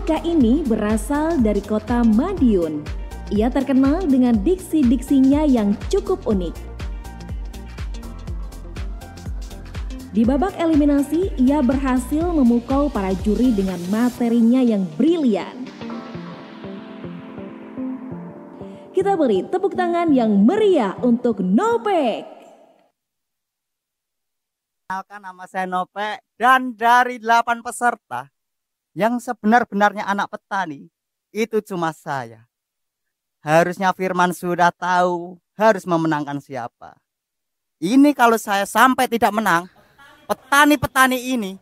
Monica ini berasal dari kota Madiun. Ia terkenal dengan diksi-diksinya yang cukup unik. Di babak eliminasi, ia berhasil memukau para juri dengan materinya yang brilian. Kita beri tepuk tangan yang meriah untuk Nopek. Kenalkan nama saya Nope dan dari 8 peserta yang sebenar-benarnya anak petani itu cuma saya. Harusnya Firman sudah tahu harus memenangkan siapa. Ini kalau saya sampai tidak menang, petani-petani ini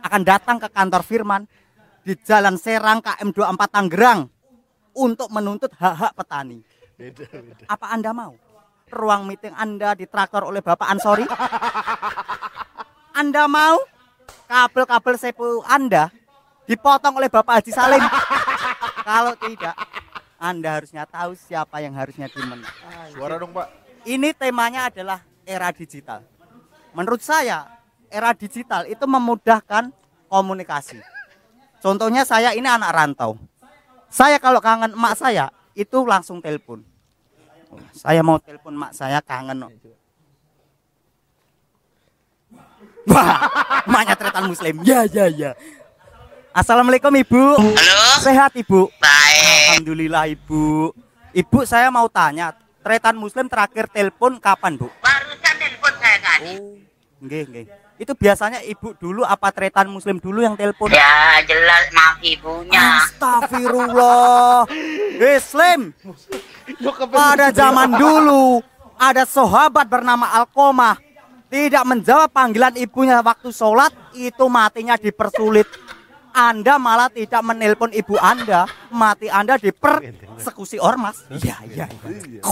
akan datang ke kantor Firman di Jalan Serang KM 24 Tanggerang untuk menuntut hak-hak petani. Apa Anda mau? Ruang meeting Anda ditraktor oleh Bapak Ansori? Anda mau kabel-kabel sepu Anda dipotong oleh Bapak Haji Salim? Kalau tidak, Anda harusnya tahu siapa yang harusnya dimenang. Suara dong Pak. Ini temanya adalah era digital. Menurut saya, era digital itu memudahkan komunikasi. Contohnya saya ini anak rantau. Saya kalau kangen emak saya, itu langsung telepon. Saya mau telepon emak saya kangen. Wah, emaknya tretan muslim. Ya, ya, ya. Assalamualaikum Ibu. Halo, Sehat Ibu? baik. Alhamdulillah Ibu. Ibu saya mau tanya, tretan muslim terakhir telepon kapan Bu? Barusan telepon saya tadi. Oh, nggih, nggih. Itu biasanya Ibu dulu apa tretan muslim dulu yang telepon? Ya jelas maaf ibunya. Astagfirullah. Muslim. Pada zaman dulu ada sahabat bernama Alkomah tidak menjawab panggilan ibunya waktu sholat itu matinya dipersulit. Anda malah tidak menelpon ibu Anda, mati Anda dipersekusi ormas. Iya, iya. iya.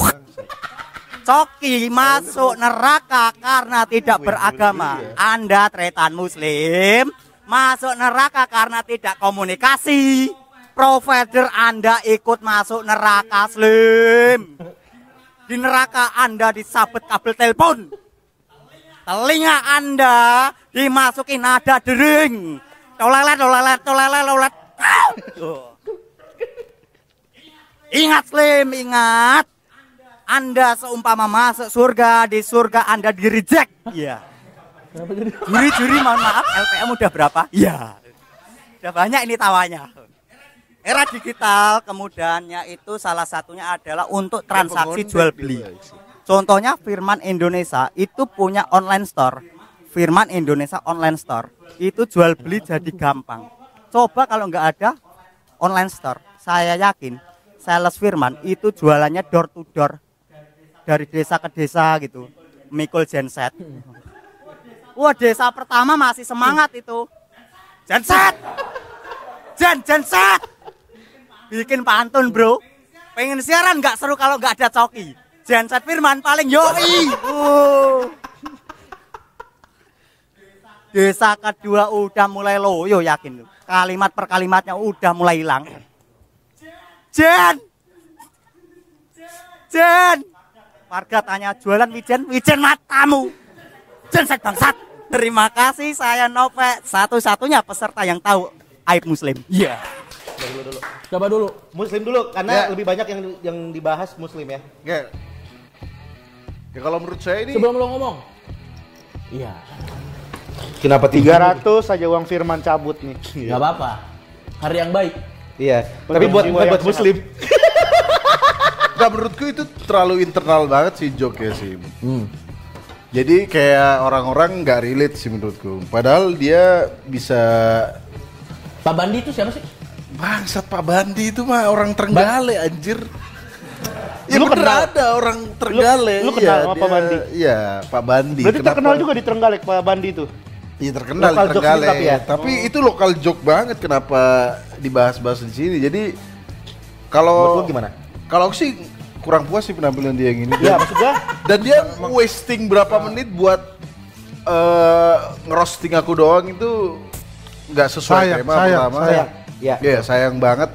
Coki masuk neraka karena tidak beragama. Anda tretan muslim masuk neraka karena tidak komunikasi. Provider Anda ikut masuk neraka slim. Di neraka Anda disabet kabel telepon. Telinga Anda dimasuki nada dering. Tolelet, tolelet, tolelet, tolelet. Ingat Slim, ingat. Anda seumpama masuk surga, di surga Anda di reject. Iya. Juri-juri mohon maaf, LPM udah berapa? Iya. Udah banyak ini tawanya. Era digital kemudiannya itu salah satunya adalah untuk transaksi jual beli. Contohnya Firman Indonesia itu punya online store. Firman Indonesia online store. Itu jual beli jadi gampang. Coba kalau nggak ada online store, saya yakin sales Firman itu jualannya door to door dari desa ke desa gitu. Mikul genset. Wah desa pertama masih semangat itu. Genset. Jen genset. Bikin pantun bro. Pengen siaran nggak seru kalau nggak ada coki. Genset Firman paling yoi. Uh. Desa kedua udah mulai loyo yakin lu. Kalimat per kalimatnya udah mulai hilang. Jen. Jen. Warga tanya jualan wijen, wijen matamu. Genset bangsat. Terima kasih saya Nove, satu-satunya peserta yang tahu aib muslim. Iya. Coba dulu. Muslim dulu karena Ya. lebih banyak yang yang dibahas muslim ya. Ya. Ya kalau menurut saya ini Sebelum lo ngomong. Iya. Kenapa 300 saja uang Firman cabut nih. Gak apa-apa. Hari yang baik. Iya. Tapi buat yang buat muslim. Nah, menurutku itu terlalu internal banget sih joke ya sih. Jadi kayak orang-orang nggak relate sih menurutku. Padahal dia bisa Pak Bandi itu siapa sih? bangsat Pak Bandi itu mah orang Trenggale anjir. Ya Lu bener kenal? ada orang Trenggale. lu kenal iya, sama Pak dia- Bandi? Iya, Pak Bandi. Berarti Kenapa- terkenal juga di Trenggalek Pak Bandi itu. Iya terkenal Lokal di tapi ya? Tapi itu lokal joke banget kenapa dibahas-bahas di sini. Jadi kalau gimana? Kalau aku sih kurang puas sih penampilan dia yang ini. Iya, Dan- maksud gua Dan dia wasting berapa menit buat eh ngerosting aku doang itu nggak sesuai Sayang, tema sayang, pertama. Sayang. Iya. Iya, sayang banget.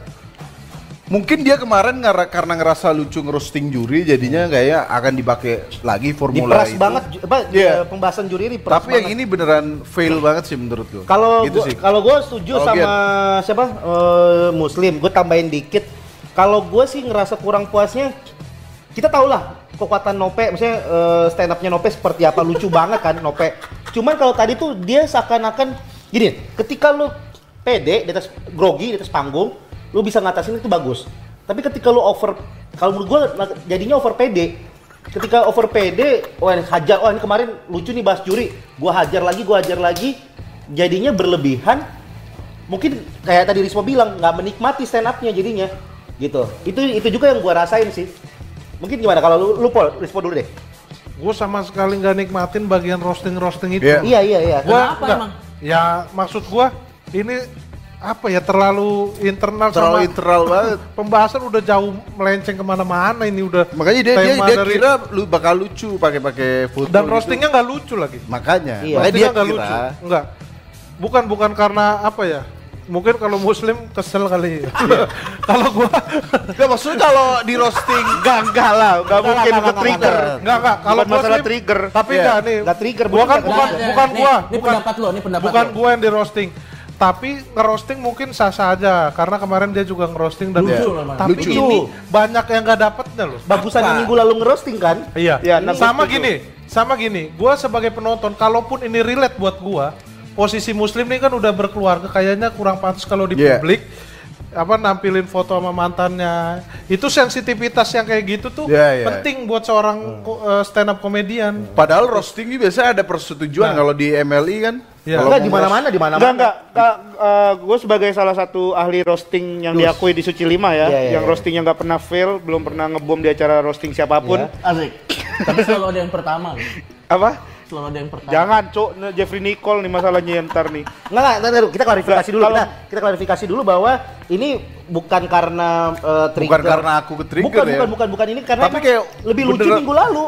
Mungkin dia kemarin ngara- karena ngerasa lucu ngerosting juri jadinya kayak akan dipakai lagi formula Diperas itu. banget apa Iya. eh, pembahasan juri ini Tapi yang banget. ini beneran fail banget sih menurut gue. Kalau gitu gua, kalau gue setuju Kalau sama Gian. siapa Eh, Muslim, gue tambahin dikit. Kalau gue sih ngerasa kurang puasnya, kita tau lah kekuatan Nope, misalnya eh, stand upnya Nope seperti apa lucu banget kan Nope. Cuman kalau tadi tuh dia seakan-akan gini, ketika lu pede di atas grogi di atas panggung, lu bisa ngatasin itu bagus. Tapi ketika lu over, kalau menurut gue jadinya over pede. Ketika over pede, wah ini hajar, wah ini kemarin lucu nih bahas juri, gua hajar lagi, gua hajar lagi, jadinya berlebihan. Mungkin kayak tadi Rispo bilang nggak menikmati stand up-nya jadinya, gitu. Itu itu juga yang gua rasain sih. Mungkin gimana kalau lu, lu Pol, Rispo dulu deh. Gue sama sekali nggak nikmatin bagian roasting roasting itu. Iya. Iya iya iya. Gua Kenapa nggak- emang? Ya maksud gua ini apa ya terlalu internal Terlalu sama internal banget. pembahasan udah jauh melenceng ke mana-mana ini udah Makanya dia dia, dia dari- kira lu bakal lucu pakai-pakai foto dan gitu. roastingnya nggak lucu lagi Makanya, Iya. makanya dia nggak lucu enggak bukan bukan karena apa ya mungkin kalau muslim kesel kali ya kalau gua Enggak maksudnya kalau di roasting Enggak, enggak lah, enggak mungkin enggak, ke enggak, trigger. enggak. enggak enggak kalau masalah muslim trigger. tapi Iya. enggak nih Nggak trigger, gua kan bukan nggak, bukan gua ini bukan pendapat lo, ini pendapat bukan gua yang di roasting tapi ngerosting mungkin sah-sah aja karena kemarin dia juga ngerosting dan Lucu Bang. tapi Lucu. ini banyak yang nggak dapetnya loh Bagusan yang minggu lalu ngerosting kan? Iya. Iya, nah, sama gini, sama gini. Gua sebagai penonton, kalaupun ini relate buat gua, posisi muslim ini kan udah berkeluarga, kayaknya kurang pantas kalau di Iya. publik apa nampilin foto sama mantannya. Itu sensitivitas yang kayak gitu tuh Iya, iya. penting buat seorang stand up komedian. Padahal roasting ini biasanya ada persetujuan Nah. kalau di MLI kan. Kalau Enggak di mana-mana, di mana-mana. Enggak, enggak. gue sebagai salah satu ahli roasting yang Dus. diakui di Suci Lima ya, Iya, iya, yang iya. roastingnya nggak pernah fail, belum pernah ngebom di acara roasting siapa pun. Iya. Asik. Tapi selalu ada yang pertama. loh. Apa? Selalu ada yang pertama. Jangan, Cok. Nah, Jeffrey Nicole nih masalahnya ntar nih. Enggak, enggak. Kita klarifikasi Enggak, dulu. kalau- Kita, kita klarifikasi dulu bahwa ini bukan karena eh, trigger. Bukan karena aku ke-trigger bukan, ya. Bukan, bukan, bukan ini karena Tapi kayak lebih lucu beneran- minggu lalu.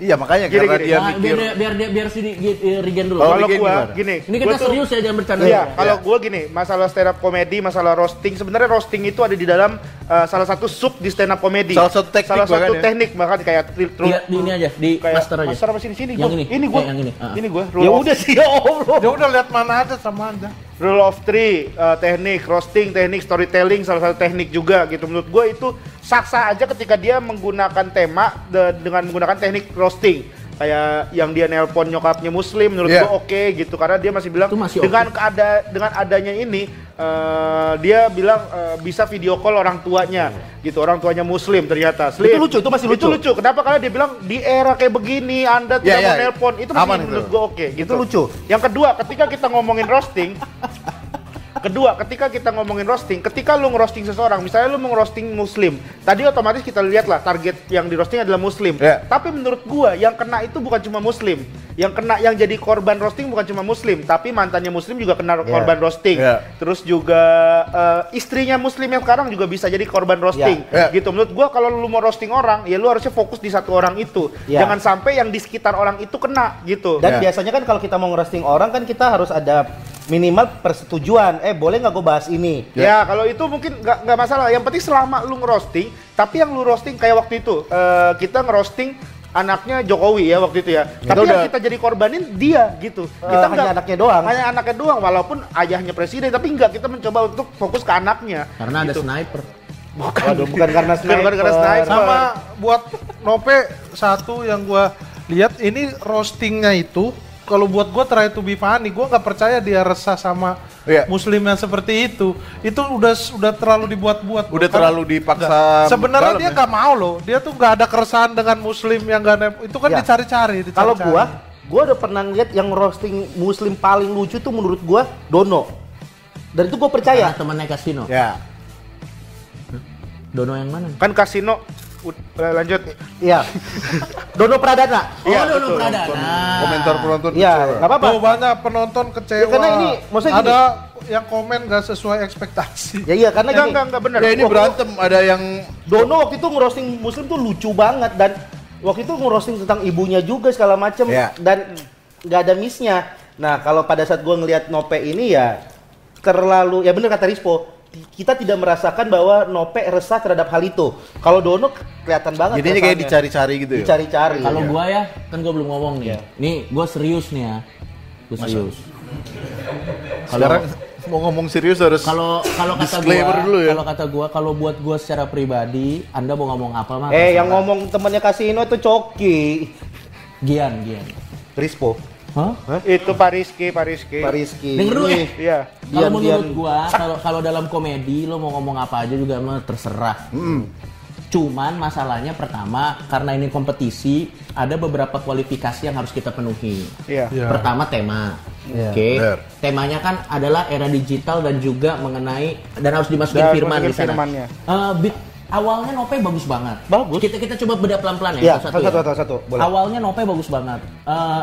Iya makanya Gini, karena gini. dia Nah, mikir biar, dia- biar, biar, biar si di- di- Regen dulu. Kalau gua gimana? gini, ini kita gua tuh- serius ya, jangan bercanda. Iya, ya. kalau gue gini, masalah stand up komedi, masalah roasting, sebenarnya roasting itu ada di dalam uh, salah satu sub di stand up komedi. Salah satu teknik Salah satu bahkan ya. teknik bahkan kayak tri- tru- Iya, di ini aja, di kayak master aja. Master apa sini sini Yang gua. ini. Ini gue. Eh, yang ini. Ah. Ini gue. Ya udah sih, ya Allah. Ya udah lihat mana aja sama aja. Rule of three, uh, teknik roasting, teknik storytelling, salah satu teknik juga gitu. Menurut gue itu sah-sah aja ketika dia menggunakan tema de- dengan menggunakan teknik roasting. Kayak yang dia nelpon nyokapnya muslim, menurut Iya. gue oke gitu. Karena dia masih bilang masih dengan keada dengan adanya ini eh, dia bilang eh, bisa video call orang tuanya gitu. Orang tuanya muslim ternyata. Slim. Itu lucu, itu masih Itu lucu. lucu. Kenapa? Karena dia bilang di era kayak begini Anda tidak Iya, mau iya. nelpon. Itu masih Aman menurut gue oke gitu. Itu lucu. Yang kedua, ketika kita ngomongin roasting, kedua, ketika kita ngomongin roasting, ketika lu ngerosting seseorang, misalnya lu mau ngerosting muslim, tadi otomatis kita lihat lah target yang di roasting adalah muslim. Ya. Tapi menurut gua yang kena itu bukan cuma muslim. Yang kena yang jadi korban roasting bukan cuma muslim, tapi mantannya muslim juga kena korban roasting. Ya. Terus juga eh, istrinya muslim yang sekarang juga bisa jadi korban roasting. Ya. Ya. Gitu. Menurut gua kalau lu mau roasting orang, ya lu harusnya fokus di satu orang itu. Ya. Jangan sampai yang di sekitar orang itu kena gitu. Dan Ya. biasanya kan kalau kita mau ngerosting orang kan kita harus ada minimal persetujuan. Eh boleh nggak gue bahas ini? Ya, kalau itu mungkin nggak nggak masalah. Yang penting selama lu ngerosting, tapi yang lu roasting kayak waktu itu eh, kita ngerosting anaknya Jokowi ya waktu itu ya. tapi yang udah- kita jadi korbanin dia gitu. Eh, kita hanya nggak- anaknya doang. Hanya anaknya doang walaupun ayahnya presiden tapi enggak kita mencoba untuk fokus ke anaknya. Karena ada Gitu. sniper. Waduh, bukan karena sniper. Bukan karena sniper. Sama buat Nope satu yang gua lihat ini roastingnya itu kalau buat gua try to be funny, gua nggak percaya dia resah sama Iya. muslim yang seperti itu. Itu udah udah terlalu dibuat-buat. Udah Karena- terlalu dipaksa. Sebenarnya dia ya. nggak mau loh. Dia tuh nggak ada keresahan dengan muslim yang nep- itu kan Ya. dicari-cari. Kalau dicari-cari. gua, gua udah pernah lihat yang roasting muslim paling lucu tuh menurut gua Dono. Dan itu gua percaya. Temannya kasino. Ya. Dono yang mana? Kan kasino lanjut. Iya. Dono Pradana. Oh, Iya, Dono betul. Pradana. Komentar penonton Iya, kecewa. nggak apa-apa. Tuh banyak penonton kecewa. Ya, karena ini, maksudnya gini. ada yang komen gak sesuai ekspektasi. Ya iya karena Enggak gini, enggak enggak benar. Ya ini berantem ada yang Dono waktu itu ngerosting muslim tuh lucu banget dan waktu itu ngerosting tentang ibunya juga segala macem Ya. dan nggak ada missnya. Nah kalau pada saat gua ngelihat Nope ini ya terlalu ya bener kata Rispo kita tidak merasakan bahwa Nope resah terhadap hal itu. Kalau Dono kelihatan banget. Jadi ini kayak dicari-cari gitu ya. Dicari-cari. Kalau Iya. gua ya, kan gua belum ngomong nih. Iya. Nih, gua serius nih ya. Gua serius. Sekarang mau ngomong serius harus Kalau kalau kata Disclaimer gua, dulu ya. kalau kata gua, kalau buat gua secara pribadi, Anda mau ngomong apa mah? Eh, yang ngomong temannya Kasino itu Coki. Gian, Gian. Rispo. Hah? Itu Pak Rizky, Pak Rizky. Pak Rizky. Denger dulu ya. Nih. Iya. Kalau menurut gua, kalau kalau dalam komedi lo mau ngomong apa aja juga mah terserah. Cuman masalahnya pertama karena ini kompetisi, ada beberapa kualifikasi yang harus kita penuhi. Iya. Iya. Pertama tema. Iya. Oke. Benar. Temanya kan adalah era digital dan juga mengenai dan harus dimasukin Dan firman di sana. firmannya. Eh, bit- awalnya Nope bagus banget. Bagus. Kita kita coba beda pelan-pelan ya. satu, ya. satu, satu, satu. Boleh. Awalnya Nope bagus banget. Eh,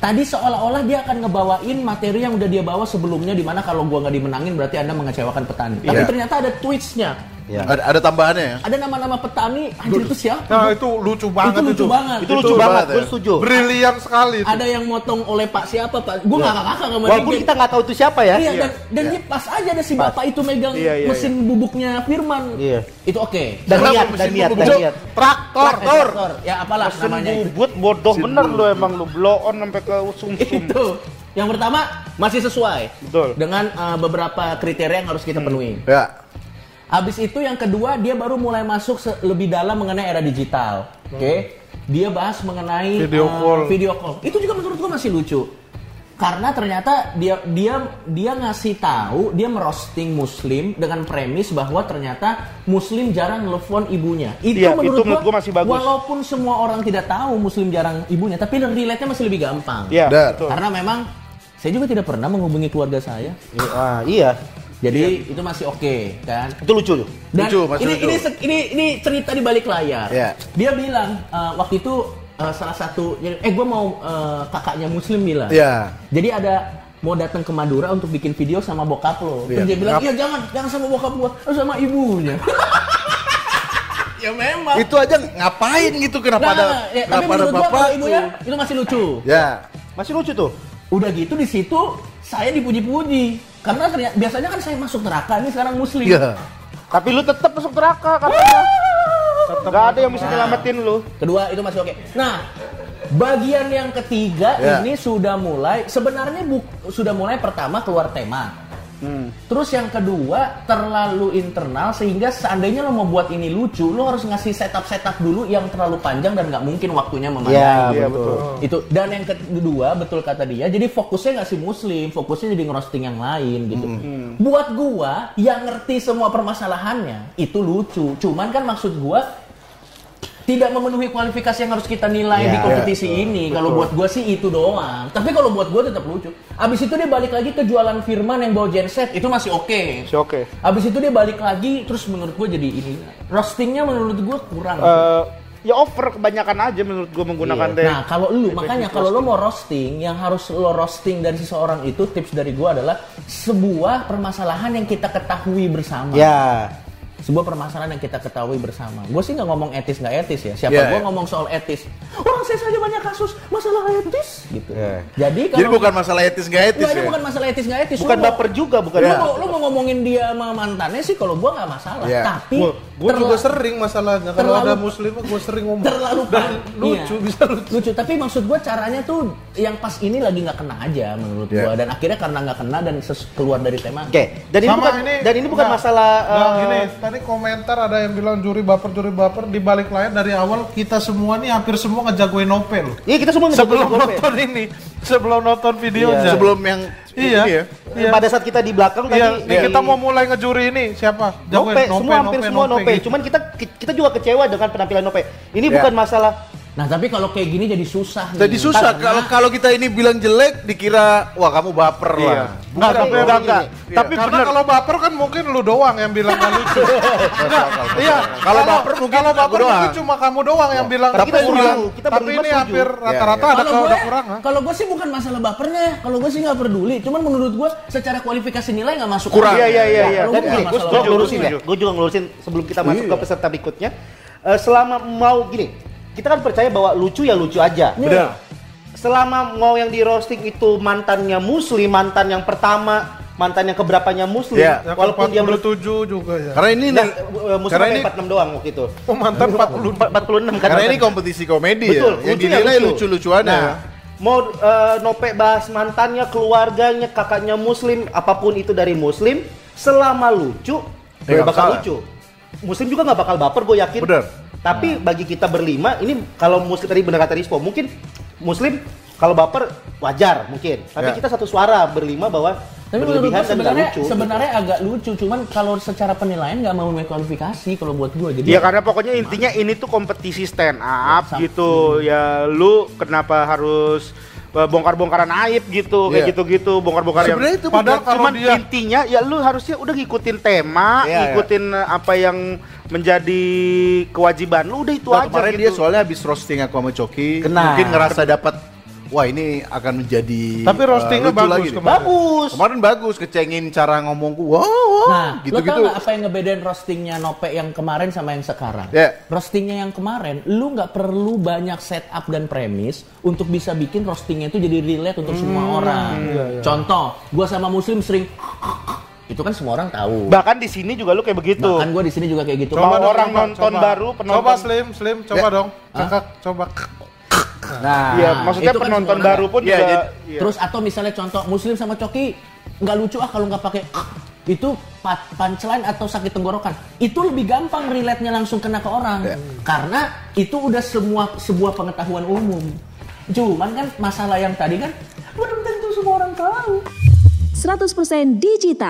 tadi seolah-olah dia akan ngebawain materi yang udah dia bawa sebelumnya di mana kalau gua nggak dimenangin berarti Anda mengecewakan petani. Tapi Iya. ternyata ada twistnya. Iya. ada, ada tambahannya ya. Ada nama-nama petani, anjir itu siapa? Nah itu lucu banget lucu banget. Itu lucu banget, gue ya. setuju. Brilian sekali itu. Ada yang motong oleh Pak siapa Pak? Gue nggak kakak sama Walaupun kita nggak tahu itu siapa ya. Iya, dan, dan dia pas aja ada si bapak itu megang Iya, iya, mesin bubuknya Firman. Iya. Itu oke. Dan Kenapa niat, dan niat, dan niat. Traktor. Eh, traktor. Ya apalah Mesin namanya itu. bubut bodoh bener lu emang lu blow on sampai ke sum-sum. Itu. Yang pertama masih sesuai Betul. dengan uh, beberapa kriteria yang harus kita penuhi. Ya. Habis itu yang kedua dia baru mulai masuk lebih dalam mengenai era digital. Oke. Dia bahas mengenai Video uh, call. video call. Itu juga menurut gua masih lucu. Karena ternyata dia dia dia ngasih tahu dia merosting muslim dengan premis bahwa ternyata muslim jarang nelfon ibunya. Itu Iya, menurut, itu menurut gua masih bagus. Walaupun semua orang tidak tahu muslim jarang ibunya, tapi relate-nya masih lebih gampang. Iya. Karena memang saya juga tidak pernah menghubungi keluarga saya. Ah, iya. Jadi itu masih oke kan. Itu lucu tuh. Dan Lucu, masih ini, lucu. ini ini ini cerita di balik layar. Iya. Dia bilang eh, waktu itu eh, salah satu eh gue mau eh, kakaknya muslim bilang. Iya. Jadi ada mau datang ke Madura untuk bikin video sama bokap lo. Terus Iya. dia bilang, "Iya jangan, jangan sama bokap gua, harus sama ibunya." ya memang. Itu aja ngapain gitu kenapa Nah, ada ya, tapi kenapa ada menurut gua bapak? kalau ibunya itu masih lucu. Ya. Masih lucu tuh. Udah gitu di situ saya dipuji-puji. Karena ternyata biasanya kan saya masuk neraka ini sekarang muslim. Iya. Tapi lu tetap masuk neraka katanya. Gak ada yang bisa nyelamatin lu. Kedua itu masih oke. Nah, bagian yang ketiga Ya. ini sudah mulai sebenarnya bu, sudah mulai pertama keluar tema. Terus yang kedua terlalu internal sehingga seandainya lo mau buat ini lucu, lo harus ngasih setup-setup dulu yang terlalu panjang dan nggak mungkin waktunya memadai. Iya, Iya, betul. Itu dan yang kedua betul kata dia, jadi fokusnya nggak si muslim, fokusnya jadi ngerosting yang lain gitu. Buat gua yang ngerti semua permasalahannya itu lucu. Cuman kan maksud gua tidak memenuhi kualifikasi yang harus kita nilai Ya, di kompetisi ini. Kalau buat gua sih itu doang. Tapi kalau buat gua tetap lucu. Abis itu dia balik lagi ke jualan Firman yang bawa genset, itu masih oke. Si oke. Abis itu dia balik lagi, terus menurut gua jadi ini. Roastingnya menurut gua kurang. Eh, ya over kebanyakan aja menurut gua menggunakan teh. Nah, kalau lu makanya kalau lu mau roasting, yang harus lo roasting dari seseorang itu tips dari gua adalah sebuah permasalahan yang kita ketahui bersama. Ya. Sebuah permasalahan yang kita ketahui bersama. Gue sih nggak ngomong etis nggak etis ya. Siapa Iya, gua iya. ngomong soal etis. Orang saya saja banyak kasus masalah etis gitu. Iya. Jadi kalau Jadi bukan masalah etis nggak etis ini ya. bukan masalah etis nggak etis. Bukan Lu mau- baper juga, bukan Lu, baper. mau, lu mau ngomongin dia sama mantannya sih kalau gua nggak masalah. Iya. Tapi Gue juga sering masalahnya kalau ada muslim gue sering ngomong terlalu dan lucu iya. bisa lucu. lucu tapi maksud gue caranya tuh yang pas ini lagi nggak kena aja menurut Iya. gua dan akhirnya karena nggak kena dan ses- keluar dari tema Oke. Dan ini Sama bukan ini dan ini bukan enggak, masalah enggak, eh, gini, tadi komentar ada yang bilang juri baper juri baper di balik layar dari awal kita semua nih hampir semua ngejagoin Nope loh. Iya, kita semua Sebelum ngejagoin Nope. nonton ini, sebelum nonton videonya. Iya. Sebelum yang Iya. ini ya. Iya. Pada saat kita di belakang Iya, tadi nih di- kita mau mulai ngejuri ini siapa? Nope, Jagoin semua hampir semua Nope. gitu. Cuman kita kita juga kecewa dengan penampilan Nope. Ini Ya. bukan masalah nah tapi kalau kayak gini jadi susah Jadi nih. susah Karena- kalau kalau kita ini bilang jelek dikira wah kamu baper Iya. lah. Enggak, tapi Bukan, enggak, gini. enggak. Iya. Tapi karena kalau baper kan mungkin lu doang yang bilang gak lucu. Enggak, iya. Kalau baper mungkin kalau baper doang. mungkin cuma kamu doang yang bilang. Tapi kita setuju, kita tapi ini hampir rata-rata iya. ada kalau kurang. kalau gue sih bukan masalah bapernya kalau gue sih nggak peduli cuman menurut gue secara kualifikasi nilai nggak masuk Kurang. Iya, iya, iya, iya. Dan gini, nggak gue juga baper. ngelurusin ya. Gue juga ngelurusin sebelum kita masuk Iya. ke peserta berikutnya. Eh, selama mau gini, kita kan percaya bahwa lucu ya lucu aja. Benar. Selama mau yang di roasting itu mantannya muslim, mantan yang pertama mantan yang keberapanya muslim Iya. Yang walaupun dia menurut 47 juga ya. Karena ini Nah, nih, eh, muslim karena ini 46 doang waktu itu. Oh mantan 40 46 kan. karena ini kompetisi komedi Betul, ya. Yang dinilai lucu. lucu-lucuan Nah, ya. mau eh, Nope bahas mantannya, keluarganya, kakaknya muslim, apa pun itu dari muslim, selama lucu, Ya, gue bakal masalah. lucu. Muslim juga nggak bakal baper, gue yakin. Bener. Tapi bagi kita berlima, ini kalau muslim tadi benar kata Rispo, mungkin muslim kalau baper wajar mungkin. Tapi Ya. kita satu suara berlima bahwa Tapi menurut berlebihan gue sebenarnya lucu. gitu. sebenarnya agak lucu, cuman kalau secara penilaian nggak mau kualifikasi kalau buat gue. Jadi Ya karena pokoknya intinya ini tuh kompetisi stand up Sam- gitu. Ya lu kenapa harus bongkar-bongkaran aib gitu, kayak Iya. gitu-gitu, bongkar-bongkar yang Sebenarnya itu Padahal cuman dia intinya ya lu harusnya udah ngikutin tema, Iya, iya. ngikutin eh, apa yang menjadi kewajiban lu udah itu Nah, aja kemarin gitu. dia soalnya habis roasting aku sama Coki, Kena. mungkin ngerasa dapat wah ini akan menjadi Tapi roastingnya eh, lucu bagus lagi kemarin. Bagus. Kemarin bagus kecengin cara ngomongku. Wow, wow Nah, lo gitu-gitu. tau nggak apa yang ngebedain roastingnya Nope yang kemarin sama yang sekarang? Ya. Roastingnya yang kemarin, lu nggak perlu banyak setup dan premis untuk bisa bikin roastingnya itu jadi relate untuk semua Hmm, orang. iya, Contoh, gua sama Muslim sering itu kan semua orang tahu. Bahkan di sini juga lu kayak begitu. Bahkan gua di sini juga kayak gitu. Mau dong, orang coba, nonton coba. baru, penonton- Coba Slim, Slim, coba Ya. dong. Kakak, coba. Nah, Iya, maksudnya itu kan penonton orang baru pun Iya, juga. jadi- iya. Terus atau misalnya contoh Muslim sama Coki nggak lucu ah kalau nggak pakai itu pa- punchline atau sakit tenggorokan itu lebih gampang relate-nya langsung kena ke orang Ya. karena itu udah semua sebuah pengetahuan umum cuman kan masalah yang tadi kan belum tentu semua orang tahu 100% digital.